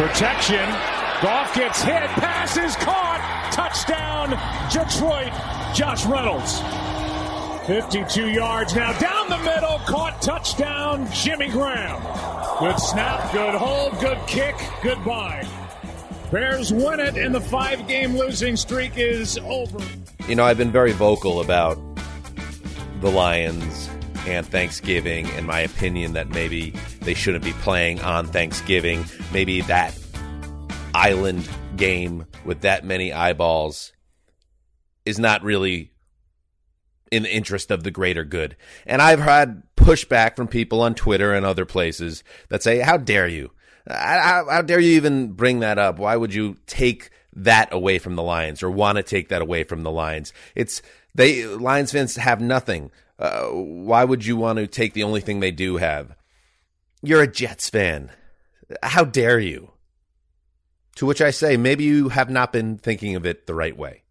Protection. Goff gets hit. Pass is caught. Touchdown, Detroit. Josh Reynolds. 52 yards now down the middle. Caught touchdown, Jimmy Graham. Good snap, good hold, good kick, goodbye. Bears win it, and the five game losing streak is over. You know, I've been very vocal about the Lions and Thanksgiving and my opinion that maybe they shouldn't be playing on Thanksgiving. Maybe that island game with that many eyeballs is not really in the interest of the greater good. And I've had pushback from people on Twitter and other places that say, How dare you? How, how, dare you even bring that up? Why would you take that away from the Lions or want to take that away from the Lions? It's they Lions fans have nothing. Uh, why would you want to take the only thing they do have? You're a Jets fan. How dare you? To which I say, maybe you have not been thinking of it the right way.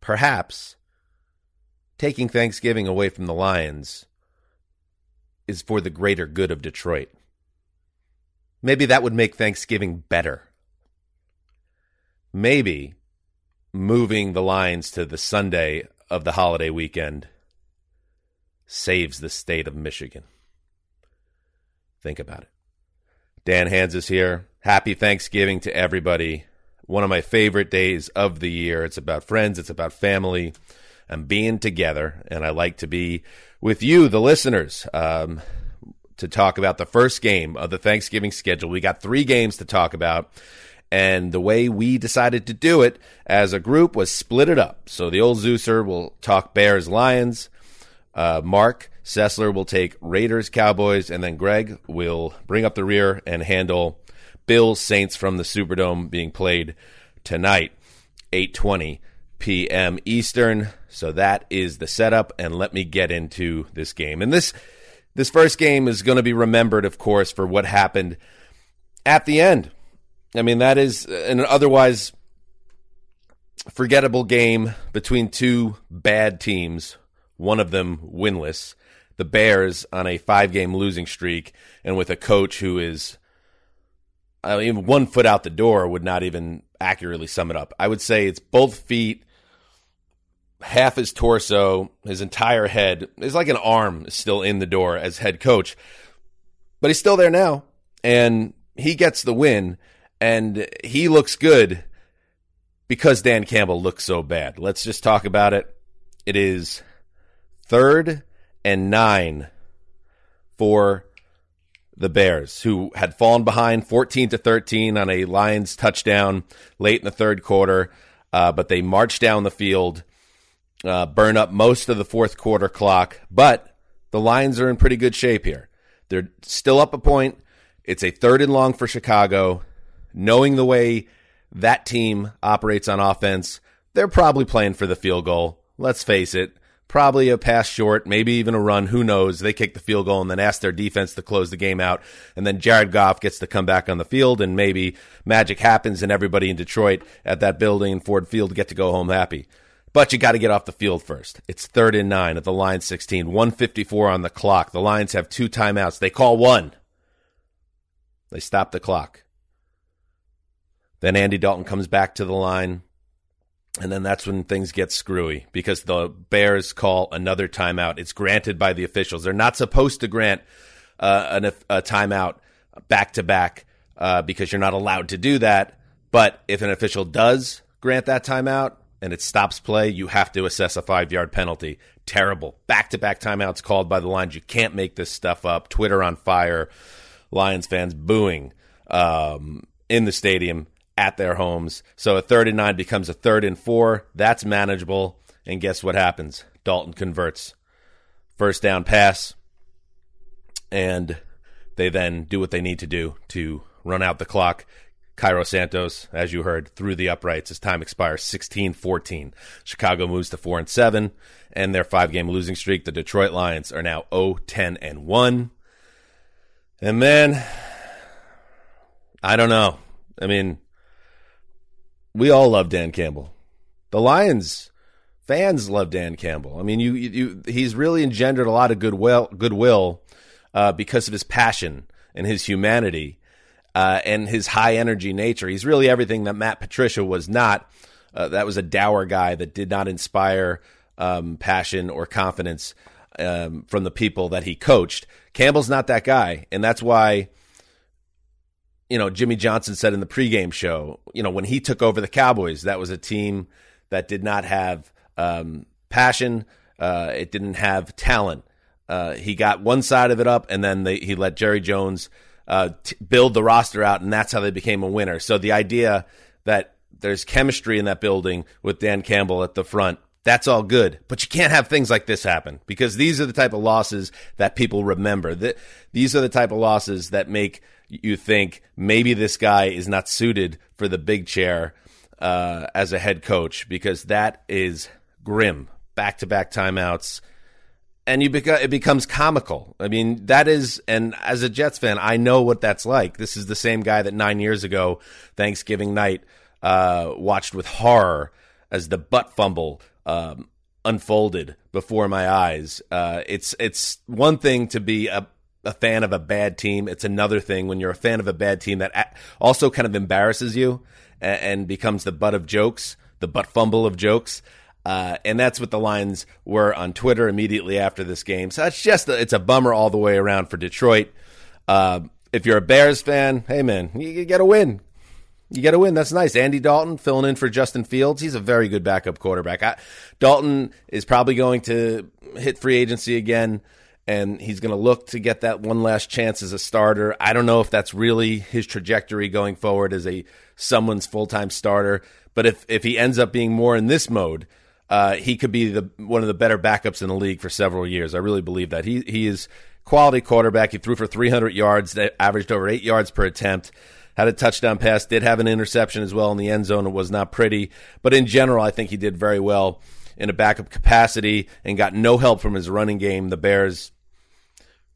Perhaps taking Thanksgiving away from the Lions is for the greater good of Detroit. Maybe that would make Thanksgiving better. Maybe moving the Lions to the Sunday of the holiday weekend saves the state of Michigan. Think about it. Dan Hanzus is here. Happy Thanksgiving to everybody. One of my favorite days of the year. It's about friends, it's about family and being together. And I like to be with you, the listeners. Um, to talk about the first game of the Thanksgiving schedule. We got three games to talk about. And the way we decided to do it as a group was split it up. So the old Zeuser will talk Bears Lions. Uh, Marc Sessler will take Raiders Cowboys. And then Gregg will bring up the rear and handle Bills Saints from the Superdome being played tonight, 820 p.m. Eastern. So that is the setup. And let me get into this game. And this this first game is going to be remembered, of course, for what happened at the end. I mean, that is an otherwise forgettable game between two bad teams, one of them winless. The Bears on a five game losing streak, and with a coach who is, I mean, one foot out the door would not even accurately sum it up. I would say it's both feet half his torso, his entire head. It's like an arm still in the door as head coach, but he's still there now, and he gets the win, and he looks good because Dan Campbell looks so bad. Let's just talk about it. It is third and nine for the Bears, who had fallen behind 14 to 13 on a Lions touchdown late in the third quarter, uh, but they marched down the field uh, burn up most of the fourth quarter clock, but the Lions are in pretty good shape here. They're still up a point. It's a third and long for Chicago. Knowing the way that team operates on offense, they're probably playing for the field goal. Let's face it. Probably a pass short, maybe even a run. Who knows? They kick the field goal and then ask their defense to close the game out. And then Jared Goff gets to come back on the field and maybe magic happens and everybody in Detroit at that building in Ford Field get to go home happy. But you got to get off the field first. It's third and nine at the line 16, 154 on the clock. The Lions have two timeouts. They call one. They stop the clock. Then Andy Dalton comes back to the line. And then that's when things get screwy because the Bears call another timeout. It's granted by the officials. They're not supposed to grant uh, an, a timeout back to back because you're not allowed to do that. But if an official does grant that timeout, and it stops play, you have to assess a five yard penalty. Terrible. Back to back timeouts called by the Lions. You can't make this stuff up. Twitter on fire. Lions fans booing um, in the stadium at their homes. So a third and nine becomes a third and four. That's manageable. And guess what happens? Dalton converts. First down pass. And they then do what they need to do to run out the clock, Cairo Santos, as you heard, through the uprights as time expires 16 14. Chicago moves to 4 and 7, and their five game losing streak. The Detroit Lions are now 0 10 and 1. And man, I don't know. I mean, we all love Dan Campbell. The Lions fans love Dan Campbell. I mean, you, you he's really engendered a lot of goodwill, goodwill uh, because of his passion and his humanity uh, and his high energy nature. He's really everything that Matt Patricia was not. Uh, that was a dour guy that did not inspire um, passion or confidence um, from the people that he coached. Campbell's not that guy, and that's why you know, Jimmy Johnson said in the pregame show, you know, when he took over the Cowboys, that was a team that did not have um, passion. Uh, it didn't have talent. Uh, he got one side of it up, and then they, he let Jerry Jones uh, t- build the roster out, and that's how they became a winner. So the idea that there's chemistry in that building with Dan Campbell at the front, that's all good. But you can't have things like this happen because these are the type of losses that people remember. That these are the type of losses that make you think maybe this guy is not suited for the big chair uh, as a head coach because that is grim. Back to back timeouts. And you beca- it becomes comical. I mean, that is, and as a Jets fan, I know what that's like. This is the same guy that nine years ago, Thanksgiving night, uh, watched with horror as the butt fumble um, unfolded before my eyes. Uh, it's it's one thing to be a a fan of a bad team. It's another thing when you're a fan of a bad team that also kind of embarrasses you and, and becomes the butt of jokes, the butt fumble of jokes. Uh, and that's what the lines were on Twitter immediately after this game. So it's just a, it's a bummer all the way around for Detroit. Uh, if you're a Bears fan, hey man, you, you got to win. You get a win. That's nice. Andy Dalton filling in for Justin Fields. He's a very good backup quarterback. I, Dalton is probably going to hit free agency again and he's going to look to get that one last chance as a starter. I don't know if that's really his trajectory going forward as a someone's full time starter, but if if he ends up being more in this mode, uh, he could be the one of the better backups in the league for several years. I really believe that he he is quality quarterback. He threw for 300 yards, averaged over eight yards per attempt. Had a touchdown pass, did have an interception as well in the end zone. It was not pretty, but in general, I think he did very well in a backup capacity and got no help from his running game. The Bears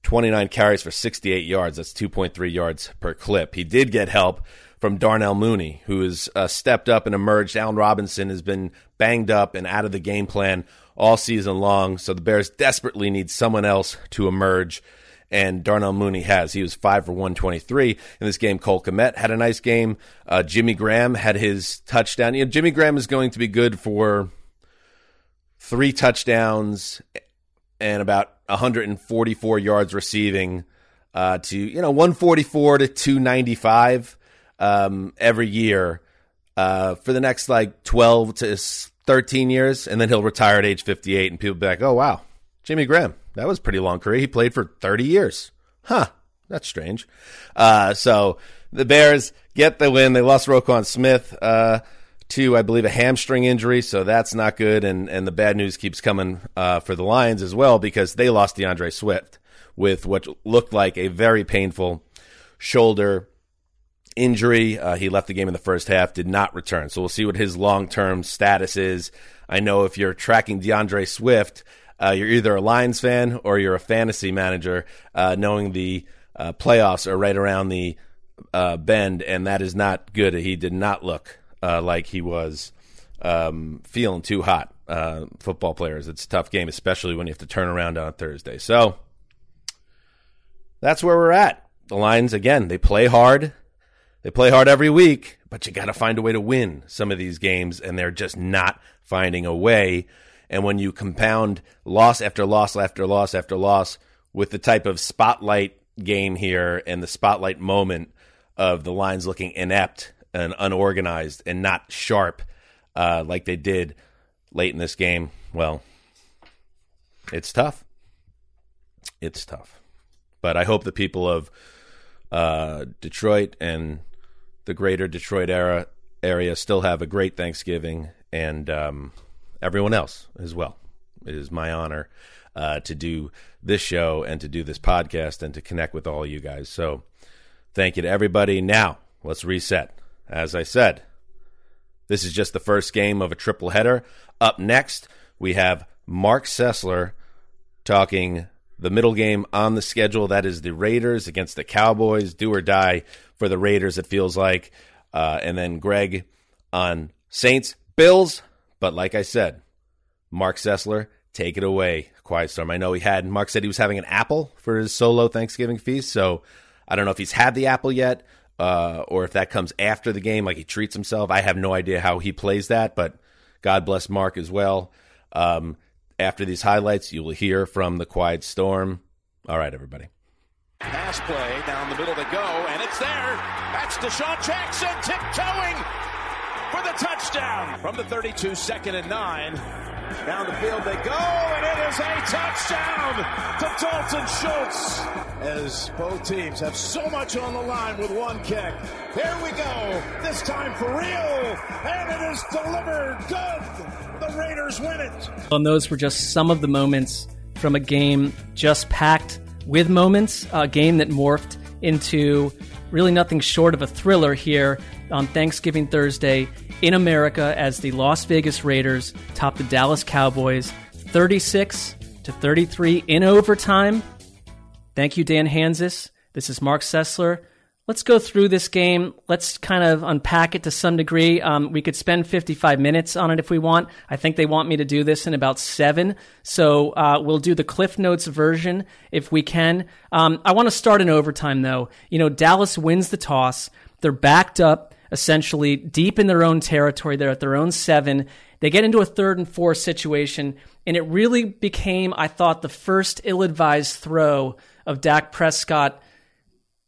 29 carries for 68 yards. That's 2.3 yards per clip. He did get help from Darnell Mooney, who has uh, stepped up and emerged. Allen Robinson has been banged up and out of the game plan all season long. So the Bears desperately need someone else to emerge. And Darnell Mooney has. He was five for 123 in this game. Cole Kmet had a nice game. Uh, Jimmy Graham had his touchdown. You know, Jimmy Graham is going to be good for three touchdowns and about 144 yards receiving uh, to you know 144 to 295 um, every year uh, for the next like 12 to 13 years, and then he'll retire at age 58, and people be like, "Oh wow, Jimmy Graham, that was pretty long career. He played for 30 years, huh? That's strange." Uh, so the Bears get the win. They lost Roquan Smith. To, I believe, a hamstring injury, so that's not good. And and the bad news keeps coming uh, for the Lions as well because they lost DeAndre Swift with what looked like a very painful shoulder injury. Uh, he left the game in the first half, did not return. So we'll see what his long term status is. I know if you're tracking DeAndre Swift, uh, you're either a Lions fan or you're a fantasy manager, uh, knowing the uh, playoffs are right around the uh, bend, and that is not good. He did not look uh, like he was um, feeling too hot. Uh, football players, it's a tough game, especially when you have to turn around on Thursday. So that's where we're at. The Lions, again, they play hard. They play hard every week, but you got to find a way to win some of these games, and they're just not finding a way. And when you compound loss after loss after loss after loss with the type of spotlight game here and the spotlight moment of the Lions looking inept and unorganized and not sharp uh, like they did late in this game, well, it's tough. It's tough. But I hope the people of uh, Detroit and the greater Detroit era area still have a great Thanksgiving and um, everyone else as well. It is my honor uh, to do this show and to do this podcast and to connect with all you guys. So thank you to everybody. Now, let's reset. As I said, this is just the first game of a triple header. Up next, we have Marc Sessler talking the middle game on the schedule. That is the Raiders against the Cowboys. Do or die for the Raiders, it feels like. Uh, and then Gregg on Saints, Bills. But like I said, Marc Sessler, take it away. Quiet Storm. I know he had, Marc said he was having an apple for his solo Thanksgiving feast. So I don't know if he's had the apple yet uh, or if that comes after the game, like he treats himself. I have no idea how he plays that, but God bless Marc as well. Um, after these highlights, you will hear from the Quiet Storm. All right, everybody. Pass play down the middle to go, and it's there. That's DeSean Jackson tiptoeing for the touchdown from the 32, second and nine. Down the field they go, and it is a touchdown to Dalton Schultz. As both teams have so much on the line with one kick. Here we go, this time for real, and it is delivered good. The Raiders win it. And those were just some of the moments from a game just packed with moments, a game that morphed into really nothing short of a thriller here on Thanksgiving Thursday in America as the Las Vegas Raiders topped the Dallas Cowboys 36 to 33 in overtime. Thank you, Dan Hanzus. This is Marc Sessler. Let's go through this game. Let's kind of unpack it to some degree. Um, we could spend 55 minutes on it if we want. I think they want me to do this in about seven. So uh, we'll do the Cliff Notes version if we can. Um, I want to start in overtime, though. You know, Dallas wins the toss. They're backed up essentially deep in their own territory. They're at their own seven. They get into a third and four situation, and it really became, I thought, the first ill advised throw of Dak Prescott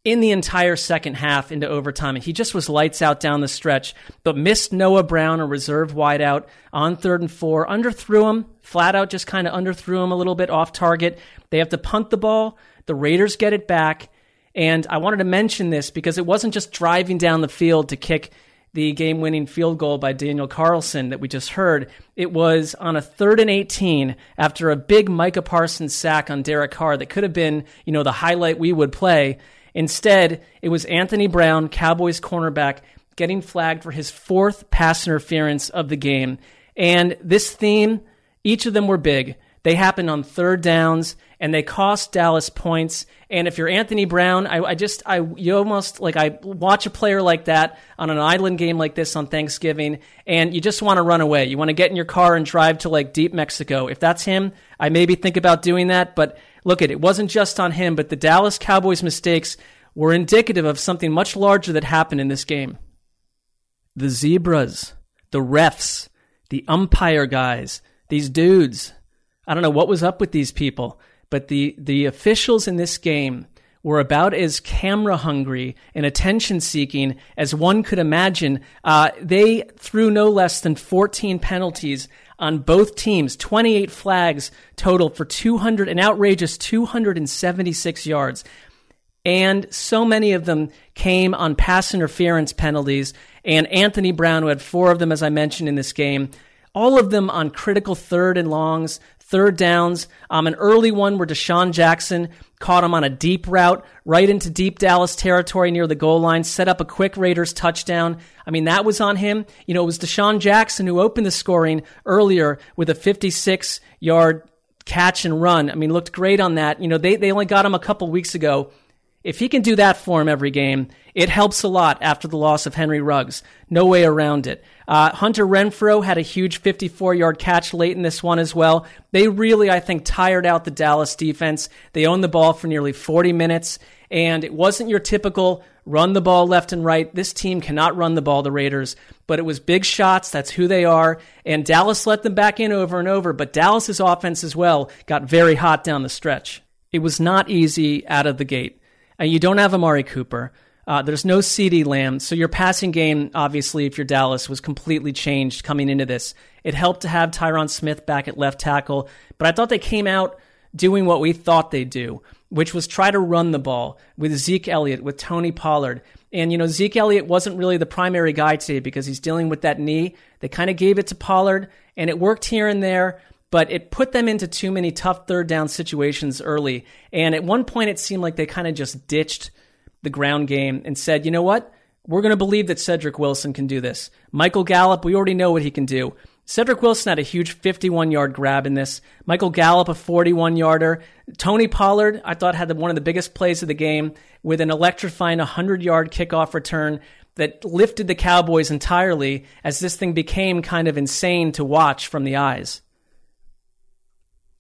in the entire second half into overtime. And He just was lights out down the stretch, but missed Noah Brown, a reserve wideout, on third and four. Underthrew him, flat out just kind of underthrew him a little bit off target. They have to punt the ball. The Raiders get it back. And I wanted to mention this because it wasn't just driving down the field to kick the game winning field goal by Daniel Carlson that we just heard. It was on a third and 18 after a big Micah Parsons sack on Derek Carr that could have been, you know, the highlight we would play. Instead, it was Anthony Brown, Cowboys cornerback, getting flagged for his fourth pass interference of the game. And this theme, each of them were big. They happened on third downs and they cost Dallas points. And if you're Anthony Brown, I, I, just, I, you almost like, I watch a player like that on an island game like this on Thanksgiving and you just want to run away. You want to get in your car and drive to like deep Mexico. If that's him, I maybe think about doing that, but look at it wasn't just on him, but the Dallas Cowboys mistakes were indicative of something much larger that happened in this game. The zebras, the refs, the umpire guys, these dudes. I don't know what was up with these people, but the, the officials in this game were about as camera hungry and attention seeking as one could imagine. Uh, they threw no less than 14 penalties on both teams, 28 flags total for 200, an outrageous 276 yards. And so many of them came on pass interference penalties. And Anthony Brown, who had four of them, as I mentioned in this game, all of them on critical third and longs, third downs. Um, an early one where DeSean Jackson caught him on a deep route right into deep Dallas territory near the goal line, set up a quick Raiders touchdown. I mean, that was on him. You know, it was DeSean Jackson who opened the scoring earlier with a 56 yard catch and run. I mean, looked great on that. You know, they, they only got him a couple weeks ago. If he can do that for him every game, it helps a lot after the loss of Henry Ruggs. No way around it. Uh, Hunter Renfrow had a huge 54 yard catch late in this one as well. They really, I think, tired out the Dallas defense. They owned the ball for nearly 40 minutes, and it wasn't your typical run the ball left and right. This team cannot run the ball, the Raiders, but it was big shots. That's who they are. And Dallas let them back in over and over, but Dallas's offense as well got very hot down the stretch. It was not easy out of the gate. And you don't have Amari Cooper. Uh, there's no CeeDee Lamb. So your passing game, obviously, if you're Dallas, was completely changed coming into this. It helped to have Tyron Smith back at left tackle, but I thought they came out doing what we thought they'd do, which was try to run the ball with Zeke Elliott, with Tony Pollard. And, you know, Zeke Elliott wasn't really the primary guy today because he's dealing with that knee. They kind of gave it to Pollard, and it worked here and there but it put them into too many tough third down situations early. And at one point, it seemed like they kind of just ditched the ground game and said, you know what? We're going to believe that Cedric Wilson can do this. Michael Gallup, we already know what he can do. Cedric Wilson had a huge 51 yard grab in this. Michael Gallup, a 41 yarder. Tony Pollard, I thought, had one of the biggest plays of the game with an electrifying 100 yard kickoff return that lifted the Cowboys entirely as this thing became kind of insane to watch from the eyes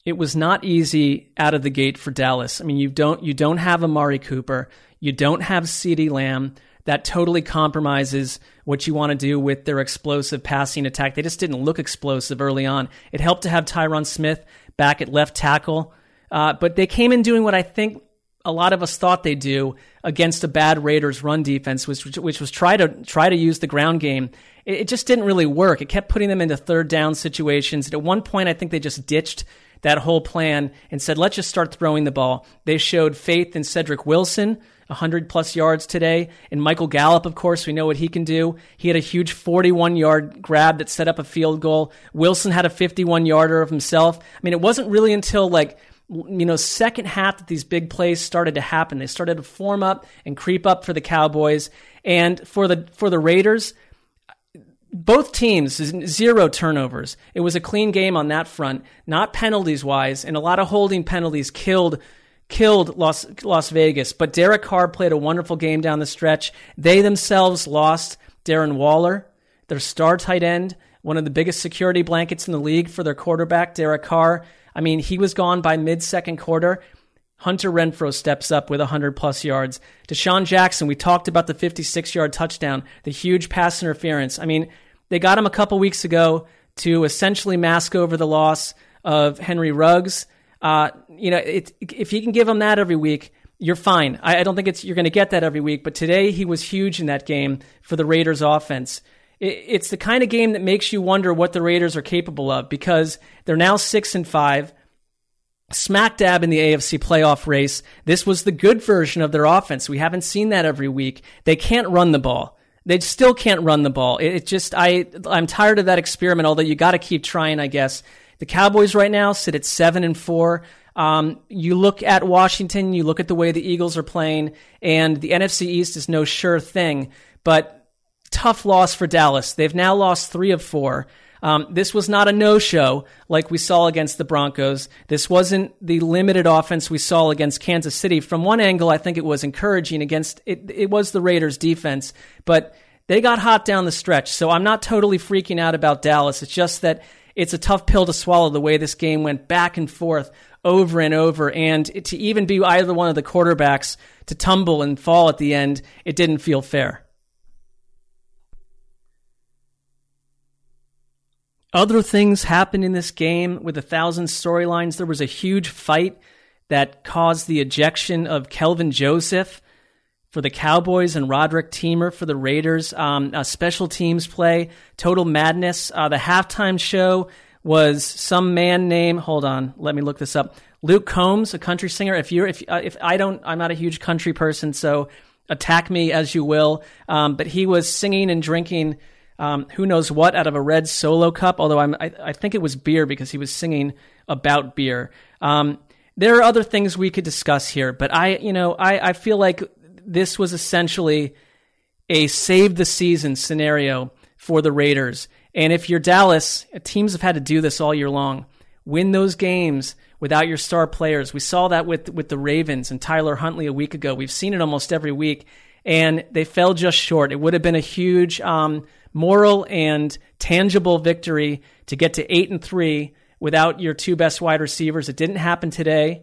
it was not easy out of the gate for Dallas. I mean, you don't you don't have Amari Cooper, you don't have CeeDee Lamb. that totally compromises what you want to do with their explosive passing attack. They just didn't look explosive early on. It helped to have Tyron Smith back at left tackle, uh, but they came in doing what I think a lot of us thought they'd do against a bad Raiders run defense, which, which was try to try to use the ground game. It, it just didn't really work. It kept putting them into third down situations. And at one point, I think they just ditched that whole plan and said, let's just start throwing the ball. They showed faith in Cedric Wilson, 100 plus yards today. And Michael Gallup, of course, we know what he can do. He had a huge 41 yard grab that set up a field goal. Wilson had a 51 yarder of himself. I mean, it wasn't really until like you know, second half that these big plays started to happen. They started to form up and creep up for the Cowboys and for the for the Raiders. Both teams zero turnovers. It was a clean game on that front, not penalties wise, and a lot of holding penalties killed killed Las Las Vegas. But Derek Carr played a wonderful game down the stretch. They themselves lost Darren Waller, their star tight end, one of the biggest security blankets in the league for their quarterback, Derek Carr. I mean, he was gone by mid second quarter. Hunter Renfrow steps up with 100 plus yards. DeSean Jackson, we talked about the 56 yard touchdown, the huge pass interference. I mean, they got him a couple weeks ago to essentially mask over the loss of Henry Ruggs. Uh, you know, it, if he can give him that every week, you're fine. I, I don't think it's you're going to get that every week, but today he was huge in that game for the Raiders offense it's the kind of game that makes you wonder what the Raiders are capable of because they're now six and five, smack dab in the AFC playoff race. This was the good version of their offense. We haven't seen that every week. They can't run the ball. They still can't run the ball. It, just I I'm tired of that experiment. Although you got to keep trying, I guess. The Cowboys right now sit at seven and four. Um, you look at Washington, you look at the way the Eagles are playing, and the NFC East is no sure thing. But tough loss for Dallas. They've now lost three of four. Um, this was not a no show like we saw against the Broncos. This wasn't the limited offense we saw against Kansas City. From one angle, I think it was encouraging against it, it was the Raiders defense, but they got hot down the stretch. So I'm not totally freaking out about Dallas. It's just that it's a tough pill to swallow the way this game went back and forth over and over. And to even be either one of the quarterbacks to tumble and fall at the end, it didn't feel fair. Other things happened in this game with a thousand storylines. There was a huge fight that caused the ejection of Kelvin Joseph for the Cowboys and Roderick Teamer for the Raiders. Um, a special teams play, total madness. Uh, the halftime show was some man named. Hold on, let me look this up. Luke Combs, a country singer. If you're, if uh, if I don't, I'm not a huge country person, so attack me as you will. Um, but he was singing and drinking um, who knows what out of a red solo cup, although I'm, I, I think it was beer because he was singing about beer. Um, there are other things we could discuss here, but I, you know, I, I feel like this was essentially a save the season scenario for the Raiders. And if you're Dallas, teams have had to do this all year long. Win those games without your star players. We saw that with with the Ravens and Tyler Huntley a week ago. We've seen it almost every week, and they fell just short. It would have been a huge um, moral and tangible victory to get to eight and three without your two best wide receivers. It didn't happen today.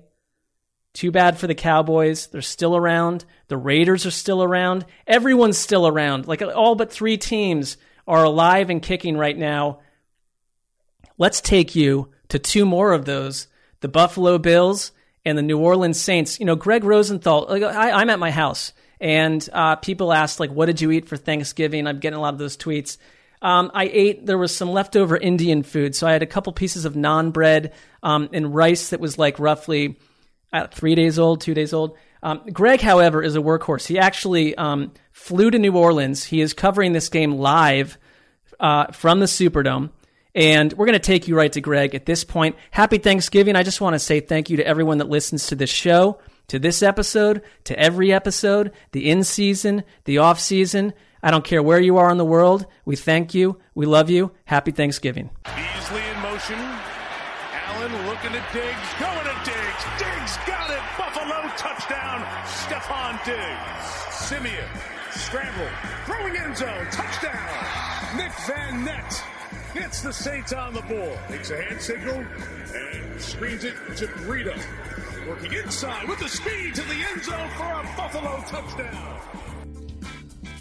Too bad for the Cowboys. They're still around. The Raiders are still around. Everyone's still around. Like all but three teams are alive and kicking right now. Let's take you to two more of those the Buffalo Bills and the New Orleans Saints. You know, Gregg Rosenthal, I, I'm at my house and uh, people ask, like, "What did you eat for Thanksgiving?" I'm getting a lot of those tweets. Um, I ate. There was some leftover Indian food, so I had a couple pieces of naan bread um, and rice that was like roughly uh, three days old, two days old. Um, Gregg, however, is a workhorse. He actually um, flew to New Orleans. He is covering this game live uh, from the Superdome. And we're going to take you right to Gregg at this point. Happy Thanksgiving. I just want to say thank you to everyone that listens to this show to this episode, to every episode, the in season, the off season. I don't care where you are in the world. We thank you. We love you. Happy Thanksgiving. Beasley in motion. Allen looking going Diggs got it. Buffalo touchdown. Stefon Diggs. Siemian scramble, throwing end zone, touchdown. Nick Vannett gets the Saints on the board. Makes a hand signal and screens it to Breida. Working inside with the speed to the end zone for a Buffalo touchdown.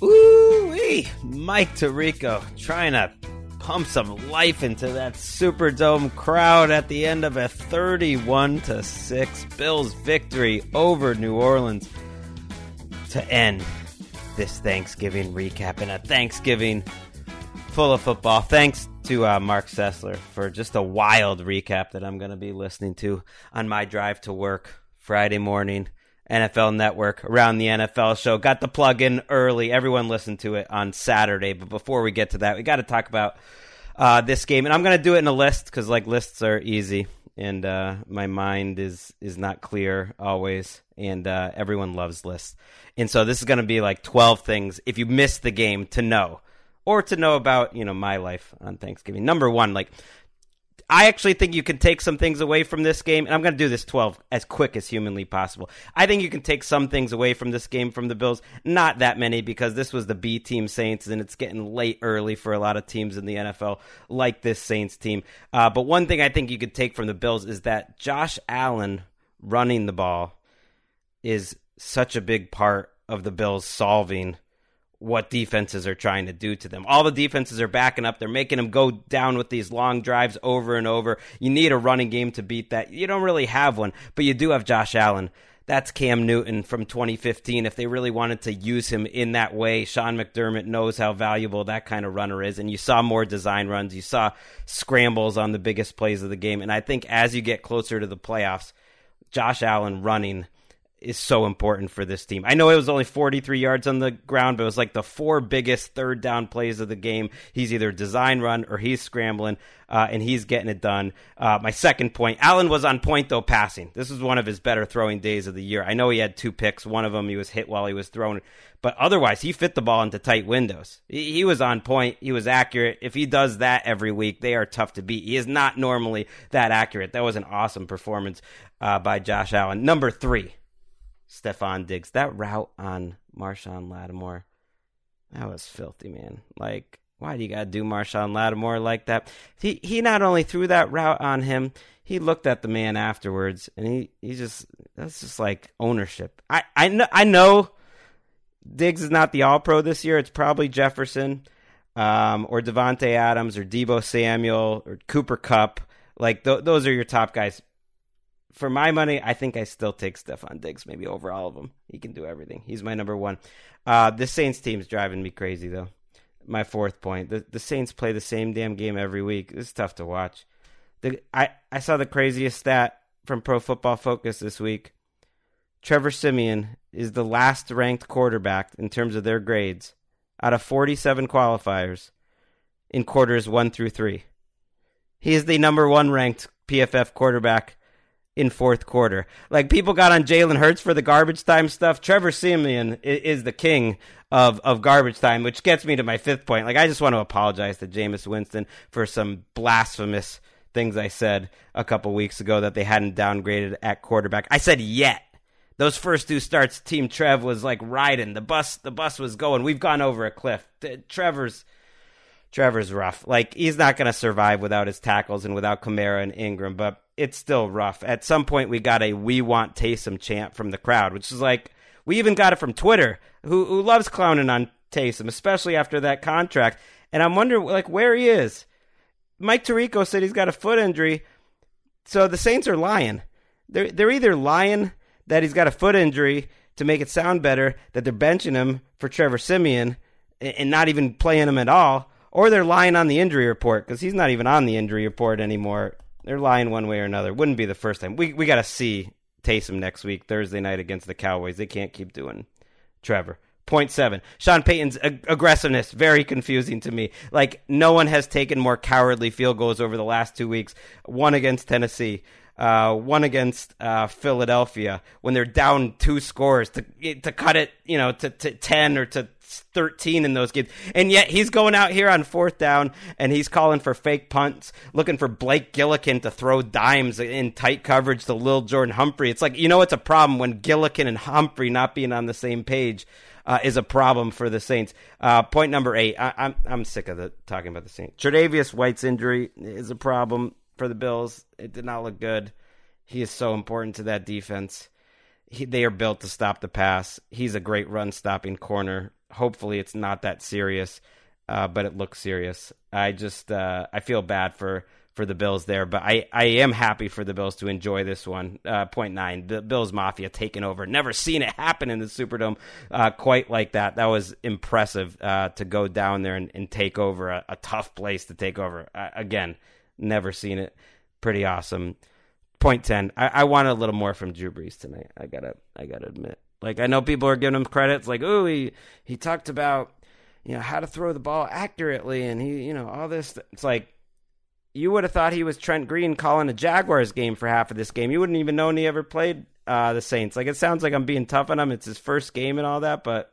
Ooh wee! Mike Tirico trying to pump some life into that Superdome crowd at the end of a 31 to 6 Bills victory over New Orleans to end this Thanksgiving recap and a Thanksgiving full of football. Thanks to uh, Marc Sessler for just a wild recap that I'm going to be listening to on my drive to work Friday morning. NFL Network around the NFL show. Got the plug in early. Everyone listened to it on Saturday. But before we get to that, we got to talk about uh, this game, and I'm going to do it in a list because like lists are easy, and uh, my mind is is not clear always, and uh, everyone loves lists. And so this is going to be like 12 things if you missed the game to know or to know about you know my life on Thanksgiving. Number one, like I actually think you can take some things away from this game, and I'm going to do this 12 as quick as humanly possible. I think you can take some things away from this game from the Bills. Not that many, because this was the B team Saints, and it's getting late early for a lot of teams in the NFL, like this Saints team. Uh, but one thing I think you could take from the Bills is that Josh Allen running the ball is such a big part of the Bills solving what defenses are trying to do to them. All the defenses are backing up. They're making them go down with these long drives over and over. You need a running game to beat that. You don't really have one, but you do have Josh Allen. That's Cam Newton from 2015. If they really wanted to use him in that way, Sean McDermott knows how valuable that kind of runner is. And you saw more design runs. You saw scrambles on the biggest plays of the game. And I think as you get closer to the playoffs, Josh Allen running – is so important for this team. I know it was only 43 yards on the ground, but it was like the four biggest third down plays of the game. He's either design run or he's scrambling, uh, and he's getting it done. Uh, my second point Allen was on point, though, passing. This was one of his better throwing days of the year. I know he had two picks. One of them he was hit while he was throwing, but otherwise, he fit the ball into tight windows. He, he was on point. He was accurate. If he does that every week, they are tough to beat. He is not normally that accurate. That was an awesome performance uh, by Josh Allen. Number three. Stefon Diggs. That route on Marshon Lattimore, that was filthy, man. Like, why do you gotta do Marshon Lattimore like that? He he not only threw that route on him, he looked at the man afterwards, and he he just that's just like ownership. I I know I know Diggs is not the All Pro this year. It's probably Jefferson, um, or Davante Adams, or Deebo Samuel, or Cooper Kupp. Like th- those are your top guys for my money, I think I still take Stefon Diggs maybe over all of them. He can do everything. He's my number one. Uh, the Saints team's driving me crazy though. My fourth point: the the Saints play the same damn game every week. It's tough to watch. The, I I saw the craziest stat from Pro Football Focus this week. Trevor Siemian is the last ranked quarterback in terms of their grades out of 47 qualifiers in quarters one through three. He is the number one ranked PFF quarterback in fourth quarter. Like people got on Jalen Hurts for the garbage time stuff. Trevor Siemian is the king of, of garbage time, which gets me to my fifth point. Like I just want to apologize to Jameis Winston for some blasphemous things I said a couple weeks ago that they hadn't downgraded at quarterback. I said yet. Those first two starts, Team Trev was like riding the bus. The bus was going. We've gone over a cliff. Trevor's Trevor's rough. Like he's not going to survive without his tackles and without Kamara and Ingram. But it's still rough. At some point, we got a "We Want Taysom" chant from the crowd, which is like we even got it from Twitter, who who loves clowning on Taysom, especially after that contract. And I'm wondering, like, where he is. Mike Tirico said he's got a foot injury, so the Saints are lying. They're they're either lying that he's got a foot injury to make it sound better that they're benching him for Trevor Siemian and not even playing him at all, or they're lying on the injury report because he's not even on the injury report anymore. They're lying one way or another. Wouldn't be the first time. We we got to see Taysom next week, Thursday night against the Cowboys. They can't keep doing Trevor. Point seven. Sean Payton's ag- aggressiveness very confusing to me. Like no one has taken more cowardly field goals over the last two weeks. One against Tennessee, uh, one against uh, Philadelphia when they're down two scores to to cut it, you know, to, to ten or to 13 in those games. And yet he's going out here on fourth down and he's calling for fake punts, looking for Blake Gillikin to throw dimes in tight coverage to Lil Jordan Humphrey. It's like, you know, it's a problem when Gillikin and Humphrey not being on the same page. Uh, is a problem for the Saints. Uh, point number eight. I, am I'm, I'm sick of the, talking about the Saints. Tre'Davious White's injury is a problem for the Bills. It did not look good. He is so important to that defense. He, they are built to stop the pass. He's a great run stopping corner. hopefully it's not that serious, uh, but it looks serious. I just uh, I feel bad for for the Bills there, but I, I am happy for the Bills to enjoy this one. Uh, point nine, the Bills Mafia taking over. Never seen it happen in the Superdome uh, quite like that. That was impressive uh, to go down there and, and take over a, a, tough place to take over. Uh, again, never seen it. Pretty awesome. Point ten. I, I want a little more from Drew Brees tonight. I gotta I gotta admit. Like I know people are giving him credits. Like, oh, he he talked about you know how to throw the ball accurately, and he you know all this. It's like you would have thought he was Trent Green calling a Jaguars game for half of this game. You wouldn't even know he ever played uh, the Saints. Like it sounds like I'm being tough on him. It's his first game and all that, but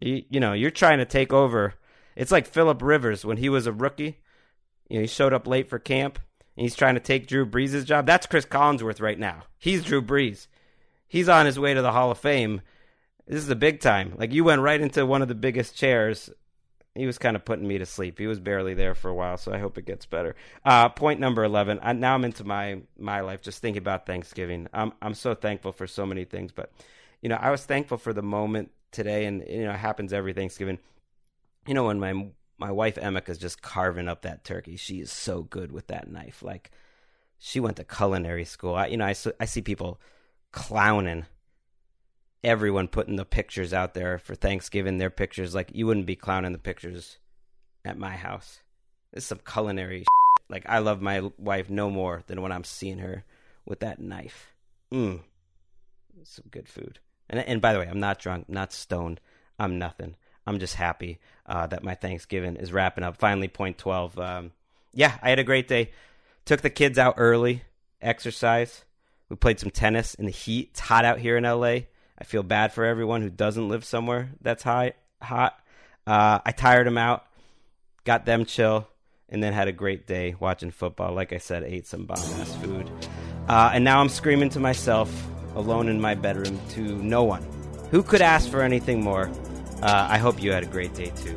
you, you know you're trying to take over. It's like Philip Rivers when he was a rookie. You know, he showed up late for camp. And he's trying to take Drew Brees' job. That's Chris Collinsworth right now. He's Drew Brees. He's on his way to the Hall of Fame. This is the big time. Like you went right into one of the biggest chairs he was kind of putting me to sleep. He was barely there for a while, so I hope it gets better. Uh, point number eleven. I, now I'm into my my life, just thinking about Thanksgiving. I'm I'm so thankful for so many things, but you know, I was thankful for the moment today, and you know, it happens every Thanksgiving. You know, when my my wife Emika's just carving up that turkey, she is so good with that knife. Like she went to culinary school. I, you know, I I see people clowning everyone putting the pictures out there for Thanksgiving, their pictures. Like you wouldn't be clowning the pictures at my house. This is some culinary. Shit. Like I love my wife no more than when I'm seeing her with that knife. Mmm, some good food. And and by the way, I'm not drunk, not stoned. I'm nothing. I'm just happy uh, that my Thanksgiving is wrapping up. Finally, point twelve. Um, yeah, I had a great day. Took the kids out early, exercise. We played some tennis in the heat. It's hot out here in LA. I feel bad for everyone who doesn't live somewhere that's high, hot. Uh, I tired them out, got them chill, and then had a great day watching football. Like I said, ate some bomb ass food. Uh, and now I'm screaming to myself, alone in my bedroom, to no one. Who could ask for anything more? Uh, I hope you had a great day too.